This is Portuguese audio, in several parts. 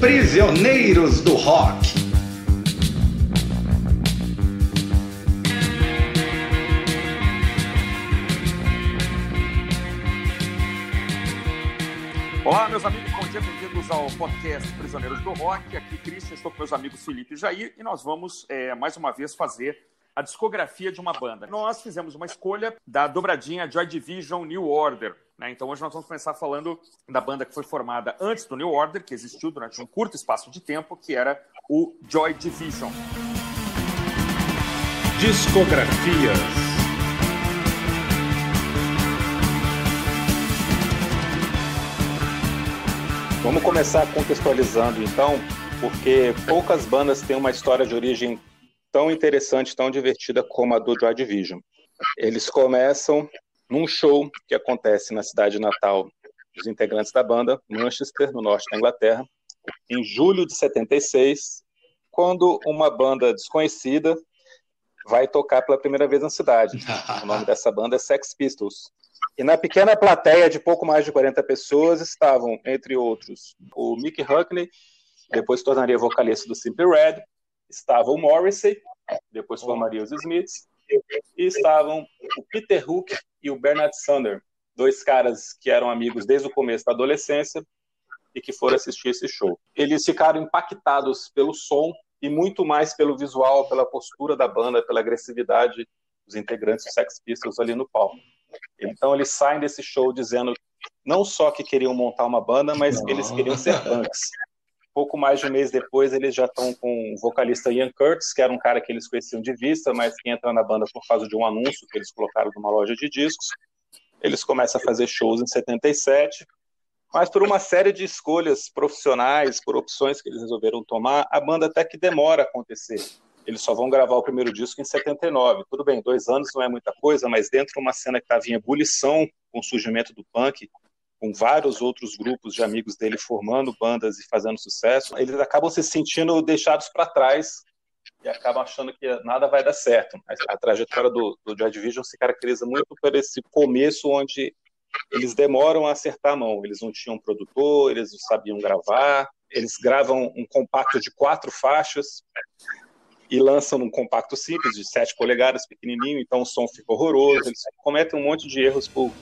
Prisioneiros do Rock. Olá, meus amigos, bom dia, bem-vindos ao podcast Prisioneiros do Rock. Aqui, Christian, estou com meus amigos Felipe e Jair e nós vamos, é, mais uma vez, fazer a discografia de uma banda. Nós fizemos uma escolha da dobradinha Joy Division New Order. Né? Então, hoje nós vamos começar falando da banda que foi formada antes do New Order, que existiu durante um curto espaço de tempo, que era o Joy Division. Discografias. Vamos começar contextualizando então, porque poucas bandas têm uma história de origem tão interessante, tão divertida como a do Joy Division. Eles começam num show que acontece na cidade natal dos integrantes da banda, Manchester, no norte da Inglaterra, em julho de 76, quando uma banda desconhecida vai tocar pela primeira vez na cidade. O nome dessa banda é Sex Pistols. E na pequena plateia de pouco mais de 40 pessoas estavam, entre outros, o Mick Huckney, depois tornaria vocalista do Simple Red, estava o Morrissey, depois formaria os Smiths, e estavam o Peter Hook e o Bernard Sander, dois caras que eram amigos desde o começo da adolescência e que foram assistir esse show. Eles ficaram impactados pelo som e muito mais pelo visual, pela postura da banda, pela agressividade dos integrantes do Sex Pistols ali no palco. Então eles saem desse show dizendo não só que queriam montar uma banda, mas que eles queriam ser punks. Pouco mais de um mês depois, eles já estão com o vocalista Ian Curtis, que era um cara que eles conheciam de vista, mas que entra na banda por causa de um anúncio que eles colocaram numa loja de discos. Eles começam a fazer shows em 77, mas por uma série de escolhas profissionais, por opções que eles resolveram tomar, a banda até que demora a acontecer eles só vão gravar o primeiro disco em 79. Tudo bem, dois anos não é muita coisa, mas dentro de uma cena que estava em ebulição com o surgimento do punk, com vários outros grupos de amigos dele formando bandas e fazendo sucesso, eles acabam se sentindo deixados para trás e acabam achando que nada vai dar certo. A, trajetória do, do Joy Division se caracteriza muito por esse começo onde eles demoram a acertar a mão. Eles não tinham produtor, eles não sabiam gravar, eles gravam um compacto de quatro faixas, e lançam num compacto simples, de 7 polegadas, pequenininho, então o som fica horroroso. Eles cometem um monte de erros por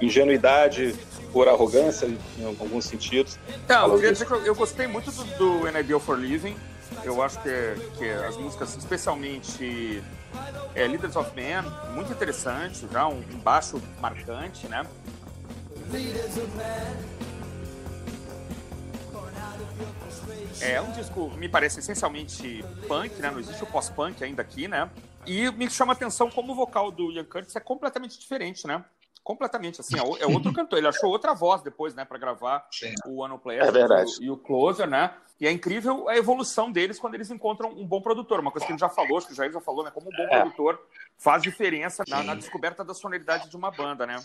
ingenuidade, por arrogância, em alguns sentidos. Então, eu queria dizer que eu, eu gostei muito do, do Ideal for Living. Eu acho que, que as músicas, especialmente é, Leaders of Men, muito interessante, já um, um baixo marcante, né? Leaders of Men. É um disco, me parece essencialmente punk, né? Não existe o pós-punk ainda aqui, né? E me chama a atenção como o vocal do Ian Curtis é completamente diferente, né? Completamente, assim, é, é outro cantor. Ele achou outra voz depois, né, para gravar Sim. o One Player é e, o Closer, né? E é incrível a evolução deles quando eles encontram um bom produtor. Uma coisa que a gente já falou, acho que o Jair já falou, né? Como um bom é. produtor faz diferença na, na descoberta da sonoridade de uma banda, né?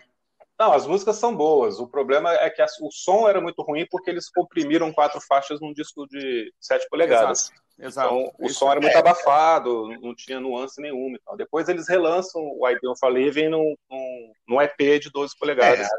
Não, as músicas são boas. O problema é que o som era muito ruim porque eles comprimiram quatro faixas num disco de 7 polegadas. Exato. Exato. Então o Isso som era muito é. abafado, não tinha nuance nenhuma. Então. Depois eles relançam o I Don't Live num, num, num EP de 12 polegadas. É.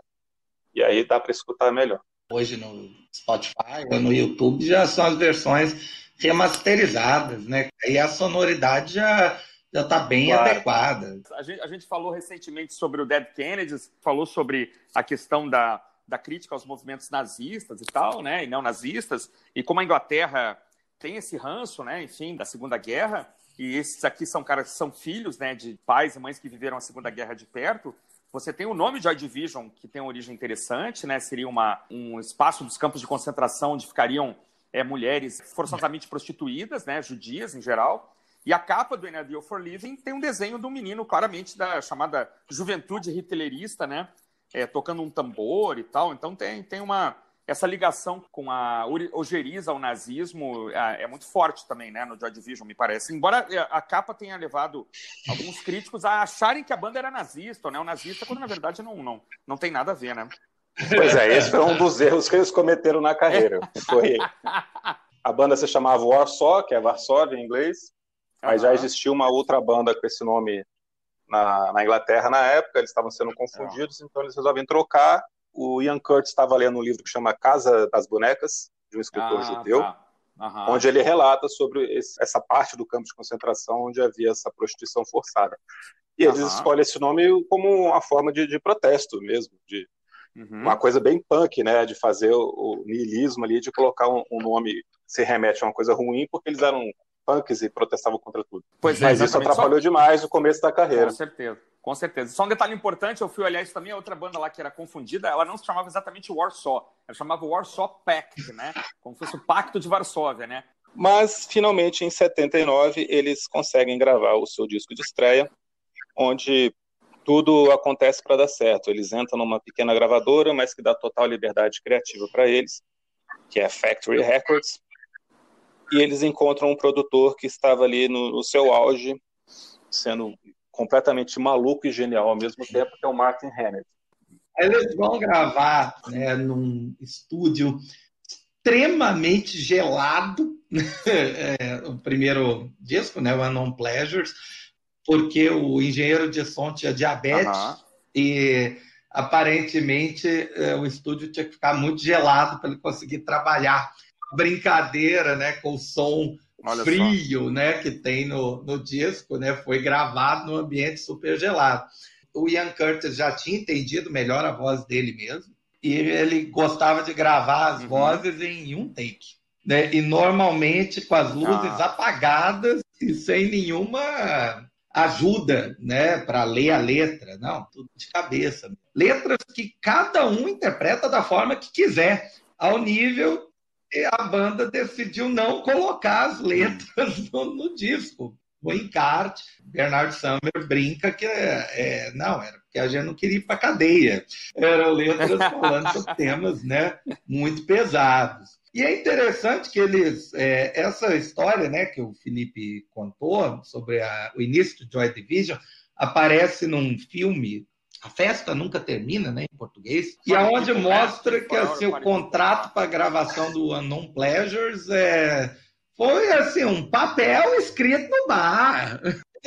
E aí dá para escutar melhor. Hoje no Spotify ou no YouTube já são as versões remasterizadas, né? E a sonoridade já já está bem claro. adequada. A gente, a gente falou recentemente sobre o Dead Kennedys, falou sobre a questão da, da crítica aos movimentos nazistas e tal, né, e neonazistas, e como a Inglaterra tem esse ranço, né, enfim, da Segunda Guerra, e esses aqui são caras que são filhos, né, de pais e mães que viveram a Segunda Guerra de perto. Você tem o nome Joy Division, que tem uma origem interessante, né, seria uma, um espaço dos campos de concentração onde ficariam é, mulheres forçosamente prostituídas, né, judias em geral, e a capa do An for Living tem um desenho de um menino claramente da chamada juventude hitlerista, né? É, tocando um tambor e tal. Então tem, tem uma essa ligação com a ojeriza ao nazismo é, é, muito forte também, né, no Joy Division, me parece. Embora é, a capa tenha levado alguns críticos a acharem que a banda era nazista, ou nazista, quando na verdade não, não, não tem nada a ver, né? Pois é, esse foi um dos erros que eles cometeram na carreira. Foi... A banda se chamava Warsaw, que é Varsóvia em inglês, mas uhum. já existia uma outra banda com esse nome na, na Inglaterra na época, eles estavam sendo confundidos, uhum. então eles resolvem trocar. O Ian Curtis estava lendo um livro que chama Casa das Bonecas, de um escritor ah, judeu, tá. uhum. onde ele relata sobre esse, essa parte do campo de concentração onde havia essa prostituição forçada. E eles escolhem esse nome como uma forma de, de protesto mesmo, de uhum. uma coisa bem punk, né, de fazer o, o niilismo ali, de colocar um, um, nome se remete a uma coisa ruim, porque eles eram punks e protestavam contra tudo. Pois é, Mas isso atrapalhou demais o começo da carreira. Com certeza. Com certeza. Só um detalhe importante, eu fui olhar isso também, a outra banda lá que era confundida, ela não se chamava exatamente Warsaw, ela chamava Warsaw Pact, né? Como se fosse o Pacto de Varsóvia, né? Mas, finalmente, em 79, eles conseguem gravar o seu disco de estreia, onde tudo acontece para dar certo. Eles entram numa pequena gravadora, mas que dá total liberdade criativa para eles, que é Factory Records, e eles encontram um produtor que estava ali no, no seu auge, sendo completamente maluco e genial ao mesmo tempo, que é o Martin Hannett. Eles vão gravar né, num estúdio extremamente gelado, é, o primeiro disco, né, o Unknown Pleasures, porque o engenheiro de som tinha diabetes e aparentemente é, o estúdio tinha que ficar muito gelado para ele conseguir trabalhar. Brincadeira, né, com o som Olha frio, só. né, que tem no, no disco, né, foi gravado num ambiente super gelado. O Ian Curtis já tinha entendido melhor a voz dele mesmo, e ele gostava de gravar as uhum. vozes em um take. Né? E normalmente com as luzes ah. apagadas e sem nenhuma ajuda né, para ler a letra. Não, tudo de cabeça. Letras que cada um interpreta da forma que quiser, ao nível a banda decidiu não colocar as letras no, no disco. O encarte, Bernard Summer brinca que é, é, não, era porque a gente não queria ir para cadeia. Eram letras falando sobre temas né, muito pesados. E é interessante que eles, é, essa história né, que o Felipe contou sobre a, o início do Joy Division aparece num filme a festa nunca termina, né, em português, e aonde mostra que assim, o contrato para a gravação do Unknown Pleasures é, foi assim um papel escrito no bar.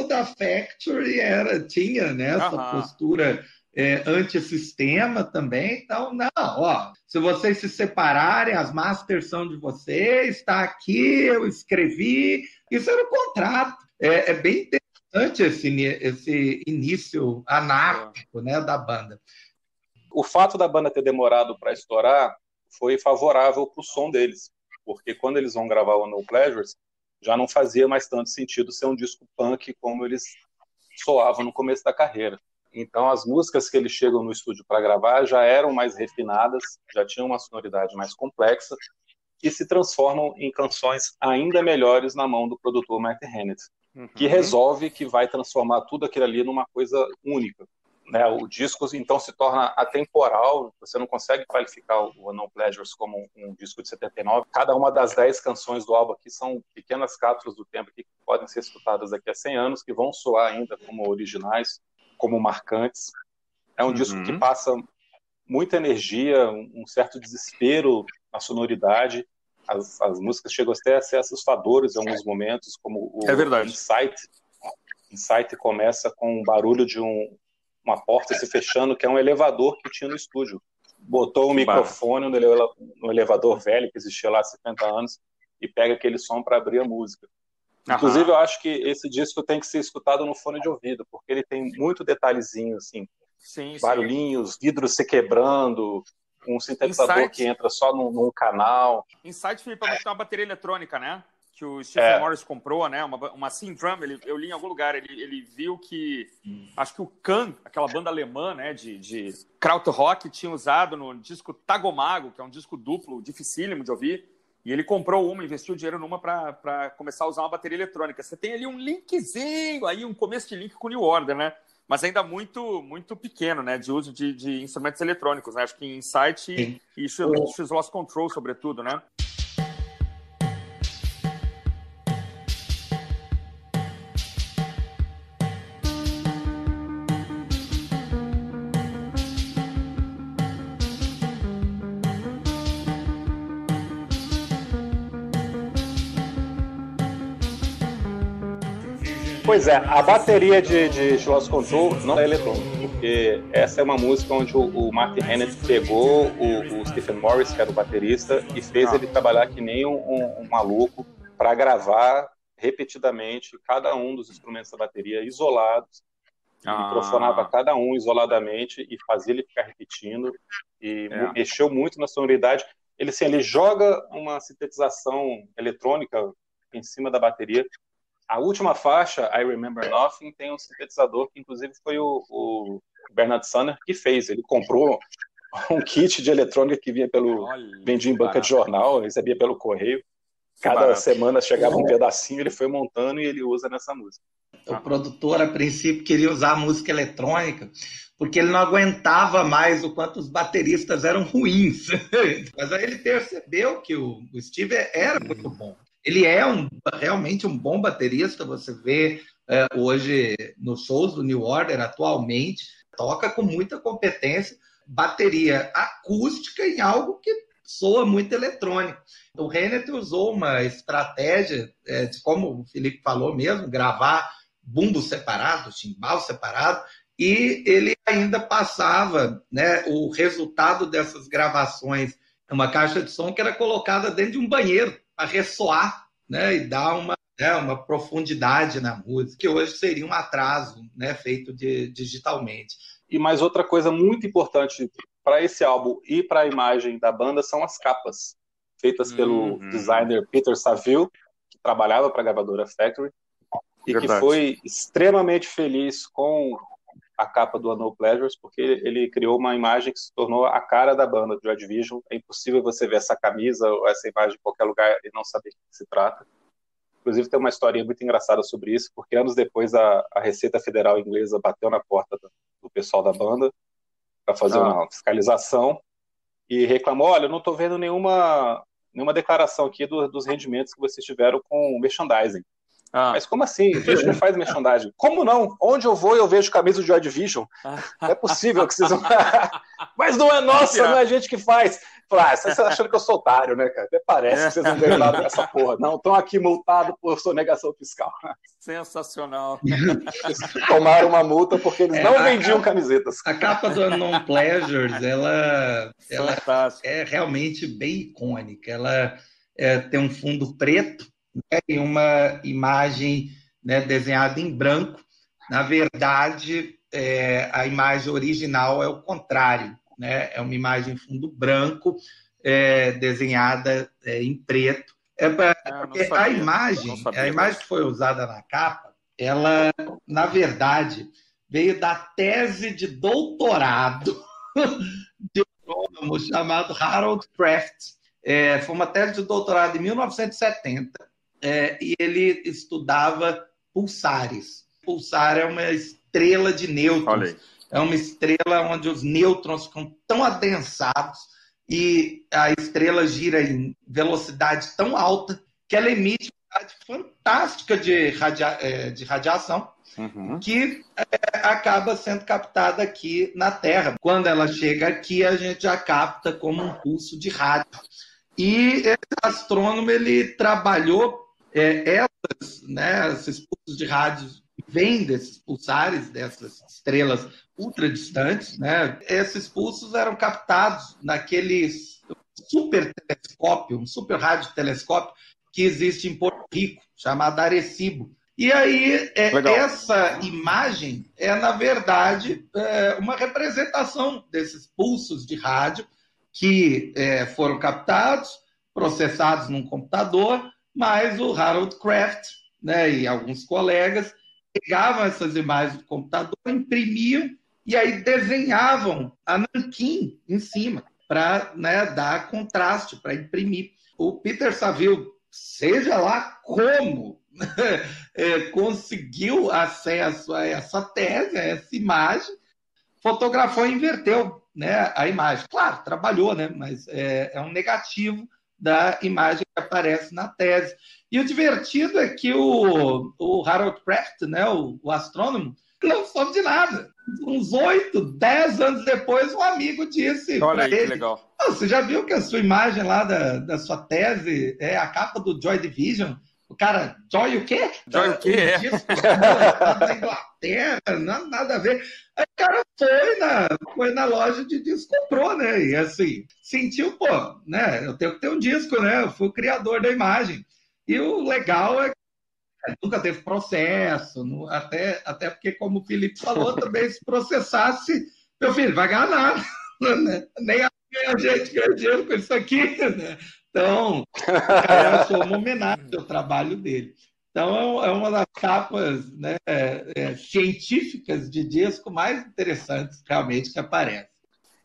Da Factory era tinha né, essa postura é, antissistema também. Então, não, ó, se vocês se separarem, as masters são de vocês, está aqui, eu escrevi. Isso era o contrato. É, é bem interessante esse, esse início anárquico né, da banda. O fato da banda ter demorado para estourar foi favorável para o som deles, porque quando eles vão gravar o No Pleasures, já não fazia mais tanto sentido ser um disco punk como eles soavam no começo da carreira. Então, as músicas que eles chegam no estúdio para gravar já eram mais refinadas, já tinham uma sonoridade mais complexa e se transformam em canções ainda melhores na mão do produtor Matt Hennett uhum. que resolve que vai transformar tudo aquilo ali numa coisa única. Né, o disco então se torna atemporal, você não consegue qualificar o No Pleasures como um, um, disco de 79. Cada uma das 10 canções do álbum aqui são pequenas cápsulas do tempo que podem ser escutadas daqui a 100 anos, que vão soar ainda como originais, como marcantes. É um uhum. disco que passa muita energia, um certo desespero na sonoridade, as, as músicas chegam até a ser assustadoras em alguns momentos, como o é verdade. Insight. Insight começa com um barulho de um, uma porta se fechando, que é um elevador que tinha no estúdio. Botou um microfone no, no elevador velho, que existia lá há 50 anos, e pega aquele som para abrir a música. Aham. Inclusive, eu acho que esse disco tem que ser escutado no fone de ouvido, porque ele tem muito detalhezinho, assim, sim, barulhinhos, sim. vidros se quebrando, um sintetizador Insight. que entra só num, num canal. Insight, Felipe, é uma bateria eletrônica, né? Que o Stephen é. Morris comprou, né? Uma, uma Syndrum, ele, eu li em algum lugar, ele, ele viu que hum. acho que o Kahn, aquela banda alemã, né, de, de krautrock, tinha usado no disco Tagomago, que é um disco duplo, dificílimo de ouvir. E ele comprou uma, investiu dinheiro numa para começar a usar uma bateria eletrônica. Você tem ali um linkzinho, aí um começo de link com New Order, né? Mas ainda muito muito pequeno, né, de uso de, de instrumentos eletrônicos, né? Acho que Insight e, e X Lost Control, sobretudo, né? Pois é, a bateria de, de Lost Control não é eletrônica, porque essa é uma música onde o, o Martin Hannett pegou o, o, Stephen Morris, que era o baterista, e fez ah. ele trabalhar que nem um, um, um maluco para gravar repetidamente cada um dos instrumentos da bateria isolados. Ah. Microfonava cada um isoladamente e fazia ele ficar repetindo. E é. mexeu muito na sonoridade. Ele, assim, ele joga uma sintetização eletrônica em cima da bateria a última faixa, I Remember Nothing, tem um sintetizador que, inclusive, foi o, o Bernard Sanner que fez. Ele comprou um kit de eletrônica que vinha pelo. vendia em banca de jornal, recebia pelo correio. Cada semana chegava um pedacinho, ele foi montando e ele usa nessa música. O produtor, a princípio, queria usar música eletrônica porque ele não aguentava mais o quanto os bateristas eram ruins. Mas aí ele percebeu que o Steve era muito bom. Ele é um, realmente um bom baterista, você vê é, hoje nos shows do New Order atualmente, toca com muita competência, bateria acústica em algo que soa muito eletrônico. O Renner usou uma estratégia é, de, como o Felipe falou mesmo, gravar bumbo separado, timbal separado, e ele ainda passava né, o resultado dessas gravações numa caixa de som que era colocada dentro de um banheiro a ressoar né, e dar uma, né, uma profundidade na música, que hoje seria um atraso né, feito de, digitalmente. E mais outra coisa muito importante para esse álbum e para a imagem da banda são as capas, feitas pelo uhum. designer Peter Saville, que trabalhava para a gravadora Factory, e Verdade. que foi extremamente feliz com a capa do Unknown Pleasures, porque ele criou uma imagem que se tornou a cara da banda, do Joy Division. É impossível você ver essa camisa ou essa imagem em qualquer lugar e não saber do que se trata. Inclusive, tem uma história muito engraçada sobre isso, porque anos depois a, a Receita Federal Inglesa bateu na porta do, do pessoal da banda para fazer ah. uma fiscalização e reclamou: olha, eu não estou vendo nenhuma, nenhuma declaração aqui do, dos rendimentos que vocês tiveram com o merchandising. Ah. Mas como assim? A gente não faz merchandising. Como não? Onde eu vou eu vejo camisa de Joy Division. Não é possível que vocês vão. Mas não é nossa, não é a gente que faz. Falei, ah, vocês achando que eu sou otário, né, cara? Até parece que vocês não ganham nada dessa porra. Não, estão aqui multados por sonegação fiscal. Sensacional. Tomaram uma multa porque eles é, não vendiam camisetas. A capa do Non Pleasures, ela, ela é realmente bem icônica. Ela é, tem um fundo preto né, e uma imagem né, desenhada em branco. Na verdade, é, a imagem original é o contrário, né? é uma imagem fundo branco, é, desenhada é, em preto. É pra, é, a imagem, a imagem que foi usada na capa, ela, na verdade, veio da tese de doutorado de um chamado Harold Kraft. É, foi uma tese de doutorado em 1970 é, e ele estudava pulsares. Pulsar é uma estrela de nêutrons. É uma estrela onde os nêutrons ficam tão adensados e a estrela gira em velocidade tão alta que ela emite uma quantidade fantástica de, radia é, de radiação uhum. que é, acaba sendo captada aqui na Terra. Quando ela chega aqui, a gente já capta como um pulso de rádio. E esse astrônomo ele trabalhou é, essas, né, esses pulsos de rádio vêm desses pulsares, dessas estrelas ultra distantes, né? Esses pulsos eram captados naquele super telescópio, um super rádio telescópio que existe em Porto Rico, chamado Arecibo. E aí, é, essa imagem é, na verdade, é, uma representação desses pulsos de rádio que é, foram captados, processados num computador mas o Harold Kraft né, e alguns colegas pegavam essas imagens do computador, imprimiam e aí desenhavam a nanquim em cima para né, dar contraste, para imprimir. O Peter Saville, seja lá como, é, conseguiu acesso a essa tese, a essa imagem, fotografou e inverteu né, a imagem. Claro, trabalhou, né, mas é, é um negativo da imagem que aparece na tese. E o divertido é que o, o Harold Kraft, né, o, o astrônomo, não soube de nada. Uns oito, dez anos depois, um amigo disse Olha aí, ele, que legal. você já viu que a sua imagem lá da, da sua tese é a capa do Joy Division? O cara, Joy o quê? Joy o quê? É. Disco, da Inglaterra, nada, nada a ver. Aí o cara foi na, foi na loja de disco, comprou, né? E assim, sentiu, pô, né? Eu tenho que ter um disco, né? Eu fui o criador da imagem. E o legal é que nunca teve processo, até, até porque, como o Felipe falou, também se processasse, meu filho, vai ganhar nada. Né? Nem a gente ganha dinheiro com isso aqui, né? Então, era só uma homenagem ao trabalho dele. Então, é, é uma das capas né, é, é, científicas de disco mais interessantes, realmente, que aparece.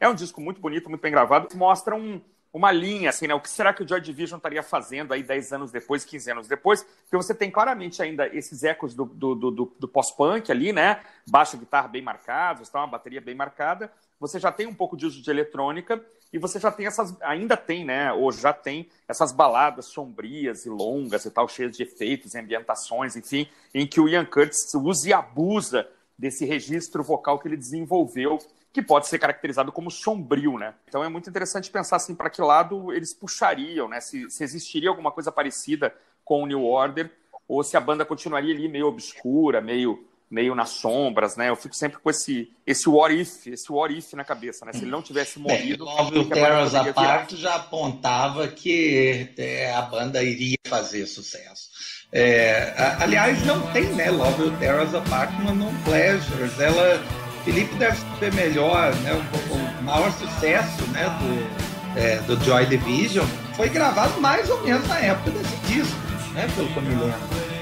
É um disco muito bonito, muito bem gravado, mostra um, uma linha, assim, né? O que será que o Joy Division estaria fazendo aí 10 anos depois, 15 anos depois? Porque você tem claramente ainda esses ecos do, do, do, do pós-punk ali, né? Baixo, guitarra bem marcados, tá? uma bateria bem marcada. Você já tem um pouco de uso de eletrônica e você já tem essas, ainda tem, né? Ou já tem essas baladas sombrias e longas e tal, cheias de efeitos, ambientações, enfim, em que o Ian Curtis usa e abusa desse registro vocal que ele desenvolveu que pode ser caracterizado como sombrio, né? Então é muito interessante pensar assim para que lado eles puxariam, né? Se, se, existiria alguma coisa parecida com o New Order ou se a banda continuaria ali meio obscura, meio meio nas sombras, né? Eu fico sempre com esse esse what if, esse what if na cabeça, né? Se ele não tivesse morrido, Bem, o Terrors Apart já apontava que é, a banda iria fazer sucesso. É, aliás, não tem, né? Love Us Apart no Non Pleasures. Ela Felipe deve saber melhor, né? O, o maior sucesso né, do, é, do Joy Division foi gravado mais ou menos na época desse disco, né? Pelo que eu me lembro.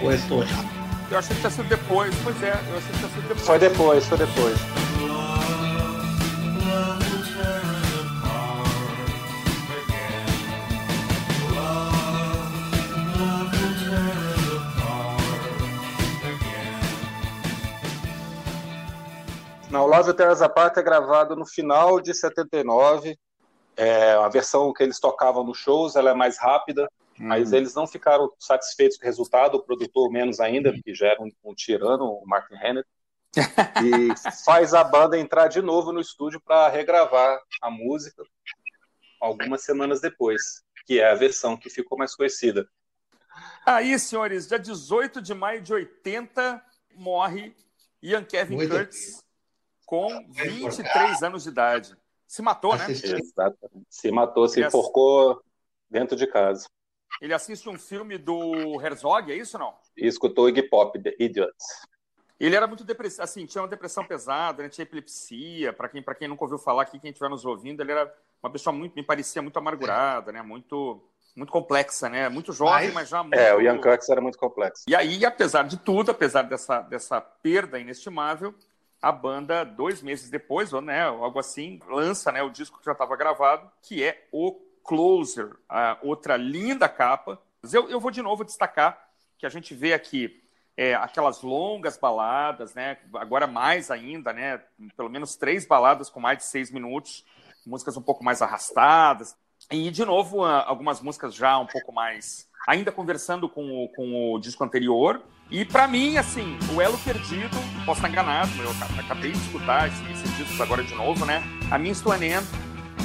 Ou estou errado. Eu achei que tinha sido depois, pois é, eu achei que tinha sido depois. Foi depois, foi depois. Não, Love Terras Apart é gravado no final de 79. É, a versão que eles tocavam nos shows ela é mais rápida, hum. mas eles não ficaram satisfeitos com o resultado, o produtor menos ainda, porque já era um, um tirano, o Martin Hennett, e faz a banda entrar de novo no estúdio para regravar a música algumas semanas depois, que é a versão que ficou mais conhecida. Aí, senhores, dia 18 de maio de 80, morre Ian Kevin Muito Curtis, com 23 anos de idade. Se matou, né? Exatamente. Se matou, se ele enforcou dentro de casa. Ele assiste um filme do Herzog, é isso não? E escutou Iggy Pop, The Idiots. Ele era muito depressivo, assim, tinha uma depressão pesada, né? tinha epilepsia. Para quem, quem nunca ouviu falar aqui, quem estiver nos ouvindo, ele era uma pessoa muito, me parecia muito amargurada, né? Muito, muito complexa, né? Muito jovem, mas, mas já muito... É, o Ian Curtis era muito complexo. E aí, apesar de tudo, apesar dessa, dessa perda inestimável, a banda, dois meses depois, ou né, algo assim, lança né, o disco que já estava gravado, que é o Closer, a outra linda capa. Eu, eu vou de novo destacar que a gente vê aqui é, aquelas longas baladas, né? Agora mais ainda, né? Pelo menos três baladas com mais de seis minutos, músicas um pouco mais arrastadas. E, de novo, algumas músicas já um pouco mais. Ainda conversando com o, com o disco anterior, e para mim, assim, o Elo Perdido, posso estar enganado, eu acabei de escutar esses esse discos agora de novo, né? A Minha End,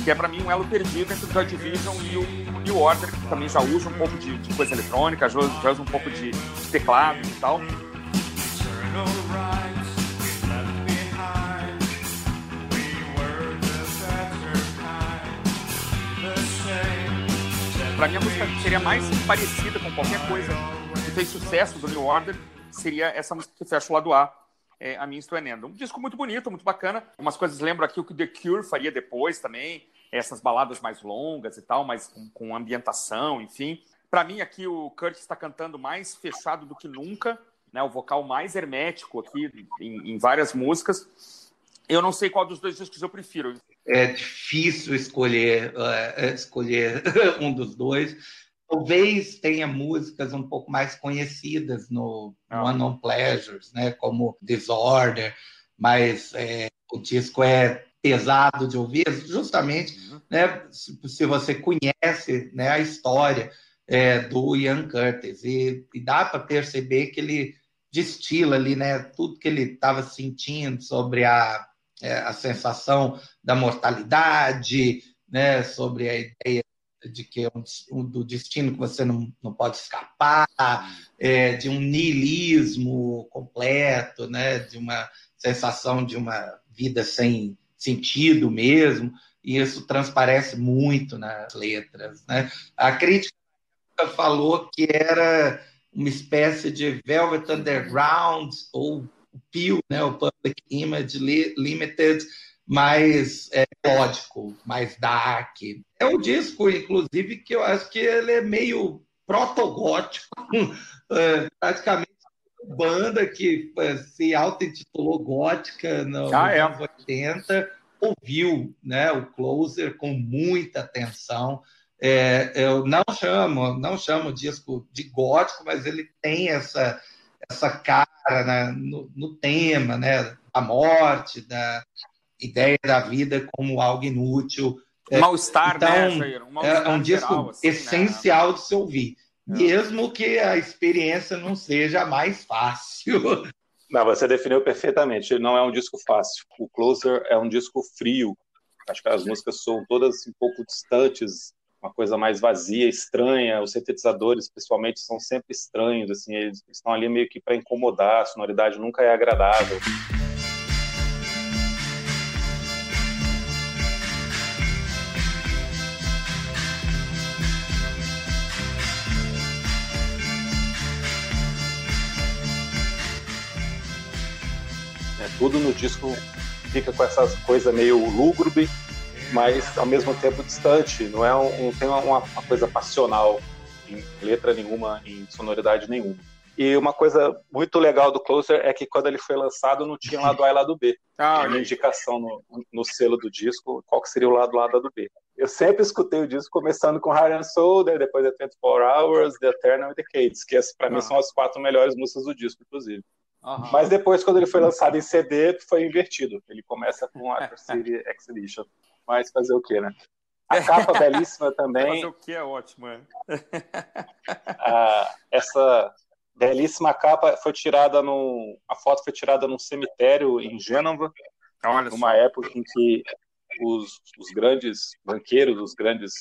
que é para mim um elo perdido entre o Joy Division e o New Order, que também já usa um pouco de, de coisa eletrônica, já, já, usa um pouco de, de teclado e tal. Para mim, a música seria mais parecida com qualquer coisa fez sucesso do New Order seria essa música que fecha o lado A, é, A Minha Estou Enendo. Um disco muito bonito, muito bacana. Umas coisas lembram aqui o que The Cure faria depois também, essas baladas mais longas e tal, mas com, com ambientação, enfim. Para mim, aqui o Kurt está cantando mais fechado do que nunca, né? o vocal mais hermético aqui em, em várias músicas. Eu não sei qual dos dois discos eu prefiro. É difícil escolher, uh, escolher um dos dois Talvez tenha músicas um pouco mais conhecidas no, no Unknown Pleasures, né, como Disorder, mas é, o disco é pesado de ouvir, justamente uhum. né, se, se, você conhece né, a história é, do Ian Curtis, e, e dá para perceber que ele destila ali né, tudo que ele estava sentindo sobre a, é, a sensação da mortalidade, né, sobre a ideia de que é um, do destino que você não, não pode escapar, é, de um niilismo completo, né? de uma sensação de uma vida sem sentido mesmo, e isso transparece muito nas letras. Né? A crítica falou que era uma espécie de Velvet Underground ou o PIL, né, o Public Image Limited, mais é, melódico, mais dark. É um disco, inclusive, que eu acho que ele é meio protogótico, é, praticamente banda que é, se auto-intitulou gótica no, ah, é. anos 80, ouviu né, o Closer com muita atenção. É, eu não chamo, não chamo o disco de gótico, mas ele tem essa, essa cara né, no, no tema, né, da morte, da, ideia da vida como algo inútil. É, mal-estar, então, né, Jair? Um é um disco geral, assim, né? essencial né? de se ouvir. É. Mesmo que a experiência não seja mais fácil. Não, você definiu perfeitamente. Ele não é um disco fácil. O Closer é um disco frio. Acho que as músicas são todas um pouco distantes, uma coisa mais vazia, estranha. Os sintetizadores, principalmente, são sempre estranhos. Assim, eles estão ali meio que para incomodar. A sonoridade nunca é agradável. tudo no disco fica com essa coisa meio lúgubre, mas ao mesmo tempo distante. Não é um, tem uma, uma, coisa passional em letra nenhuma, em sonoridade nenhuma. E uma coisa muito legal do Closer é que quando ele foi lançado não tinha lado A e lado B. Ah, uma indicação no, no, selo do disco qual que seria o lado A e lado B. Eu sempre escutei o disco começando com Heart and Soul, depois The 24 Hours, The Eternal e The Cades, que para ah. mim são as quatro melhores músicas do disco, inclusive. Uhum. Mas depois, quando ele foi lançado em CD, foi invertido. Ele começa com a City X Edition. Mas fazer o quê, né? A capa belíssima também. Fazer o que é ótimo, é. ah, essa belíssima capa foi tirada num. A foto foi tirada num cemitério em Gênova. Olha numa só. época em que os, os grandes banqueiros, os grandes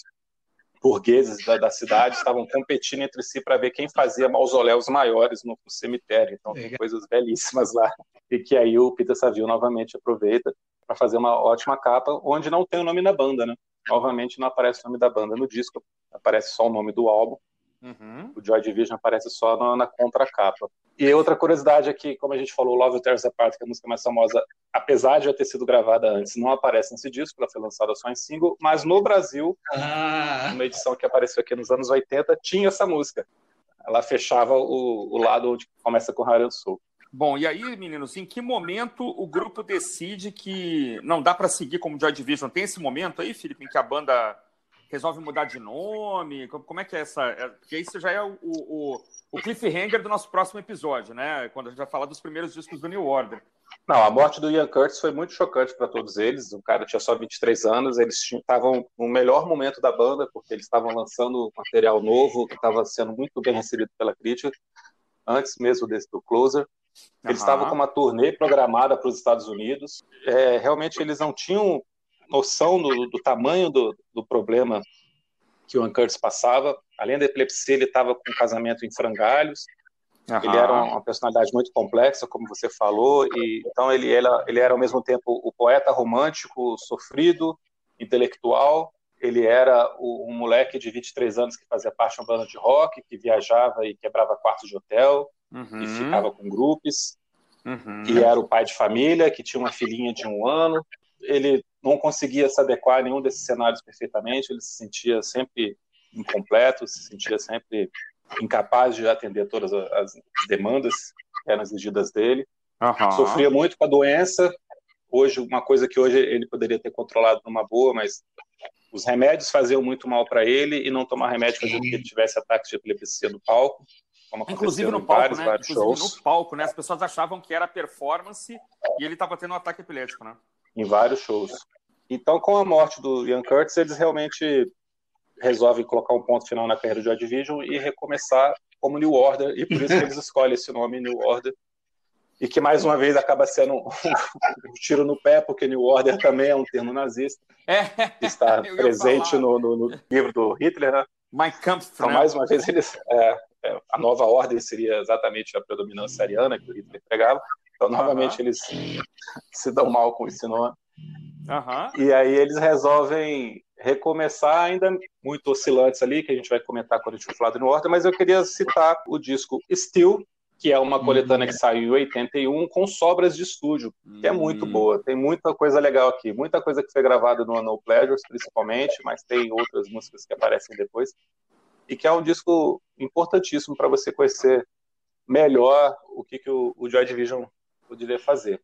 burgueses da, da, cidade estavam competindo entre si para ver quem fazia mausoléus maiores no, no cemitério. Então tem coisas belíssimas lá e que aí o Peter Saville novamente aproveita para fazer uma ótima capa, onde não tem o nome da banda, né? Novamente não aparece o nome da banda no disco, aparece só o nome do álbum. Uhum. O Joy Division aparece só na, na contracapa. E outra curiosidade aqui, como a gente falou, Love Tears Apart, que é a música mais famosa, apesar de já ter sido gravada antes, não aparece nesse disco, ela foi lançada só em single, mas no Brasil, ah. uma edição que apareceu aqui nos anos 80, tinha essa música. Ela fechava o, o lado onde começa com Raio do Sul. Bom, e aí, meninos, em que momento o grupo decide que não dá para seguir como Joy Division? Tem esse momento aí, Felipe, em que a banda resolve mudar de nome? Como é que é essa? É, porque isso já é o, o, o cliffhanger do nosso próximo episódio, né? Quando a gente vai falar dos primeiros discos do New Order. Não, a morte do Ian Curtis foi muito chocante para todos eles. O cara tinha só 23 anos, eles estavam no melhor momento da banda, porque eles estavam lançando material novo, que estava sendo muito bem recebido pela crítica, antes mesmo desse do Closer. Eles uhum. estavam com uma turnê programada para os Estados Unidos. É, realmente eles não tinham noção do, do tamanho do, do, problema que o Ian Curtis passava. Além da epilepsia, ele estava com um casamento em frangalhos. Uhum. Ele era uma personalidade muito complexa, como você falou, e então ele, era, ele era ao mesmo tempo o poeta romântico, sofrido, intelectual. Ele era o, um moleque de 23 anos que fazia parte de uma banda de rock, que viajava e quebrava quartos de hotel, uhum. e ficava com grupos. Uhum. E era o pai de família, que tinha uma filhinha de um ano. Ele não conseguia se adequar a nenhum desses cenários perfeitamente, ele se sentia sempre incompleto, se sentia sempre incapaz de atender todas as demandas que eram exigidas dele. Uhum. Sofria muito com a doença. Hoje, uma coisa que hoje ele poderia ter controlado numa boa, mas os remédios faziam muito mal para ele e não tomar remédio fazia com que ele tivesse ataques de epilepsia no palco. Inclusive no palco, vários, né? Vários Inclusive shows. no palco, né? As pessoas achavam que era performance e ele estava tendo um ataque epilético, né? em vários shows. Então, com a morte do Ian Curtis, eles realmente resolvem colocar um ponto final na carreira do Joy Division e recomeçar como New Order, e por isso que eles escolhem esse nome New Order. e que mais uma vez acaba sendo um, um, tiro no pé, porque New Order também é um termo nazista, é, que está presente no, no, no, livro do Hitler, né? Mein Kampf, então, né? mais uma vez, eles, é, é, a nova ordem seria exatamente a predominância ariana que o Hitler pregava, então, novamente, eles se dão mal com esse nome. E aí eles resolvem recomeçar, ainda muito oscilantes ali, que a gente vai comentar quando a gente for falar do New Order, mas eu queria citar o disco Still, que é uma hum. coletânea que saiu em 81 com sobras de estúdio, que é muito hum. boa. Tem muita coisa legal aqui, muita coisa que foi gravada no No Pleasures, principalmente, mas tem outras músicas que aparecem depois. E que é um disco importantíssimo para você conhecer melhor o que, que o, o Joy Division poderia fazer.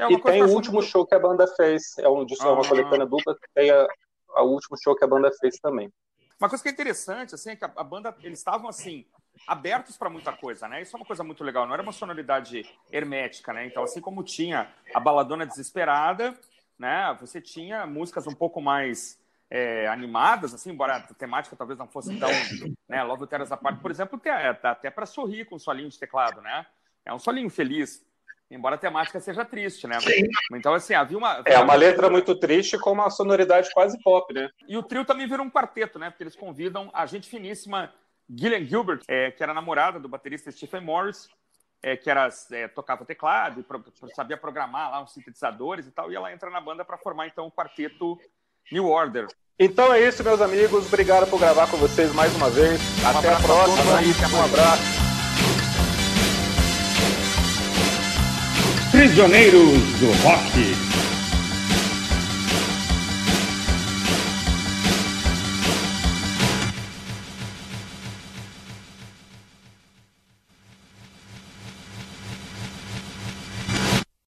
É e tem o último show que a banda fez. É um disco, ah. é uma coletânea dupla tem a, a último show que a banda fez também. Uma coisa que é interessante, assim, é que a, a banda, eles estavam, assim, abertos para muita coisa, né? Isso é uma coisa muito legal. Não era uma sonoridade hermética, né? Então, assim como tinha a Baladona Desesperada, né? Você tinha músicas um pouco mais é, animadas, assim, embora a temática talvez não fosse tão, né? Love Terras da Parte, por exemplo, até, até para sorrir com um solinho de teclado, né? É um solinho feliz. Embora a temática seja triste, né? Sim. Então, assim, havia uma. É uma letra muito triste com uma sonoridade quase pop, né? E o trio também virou um quarteto, né? Porque eles convidam a gente finíssima Gillian Gilbert, é, que era namorada do baterista Stephen Morris, é, que era, é, tocava teclado e pro, sabia programar lá uns sintetizadores e tal, e ela entra na banda para formar então o quarteto New Order. Então é isso, meus amigos. Obrigado por gravar com vocês mais uma vez. Um até a próxima. Aí, um abraço. Prisioneiros do Rock.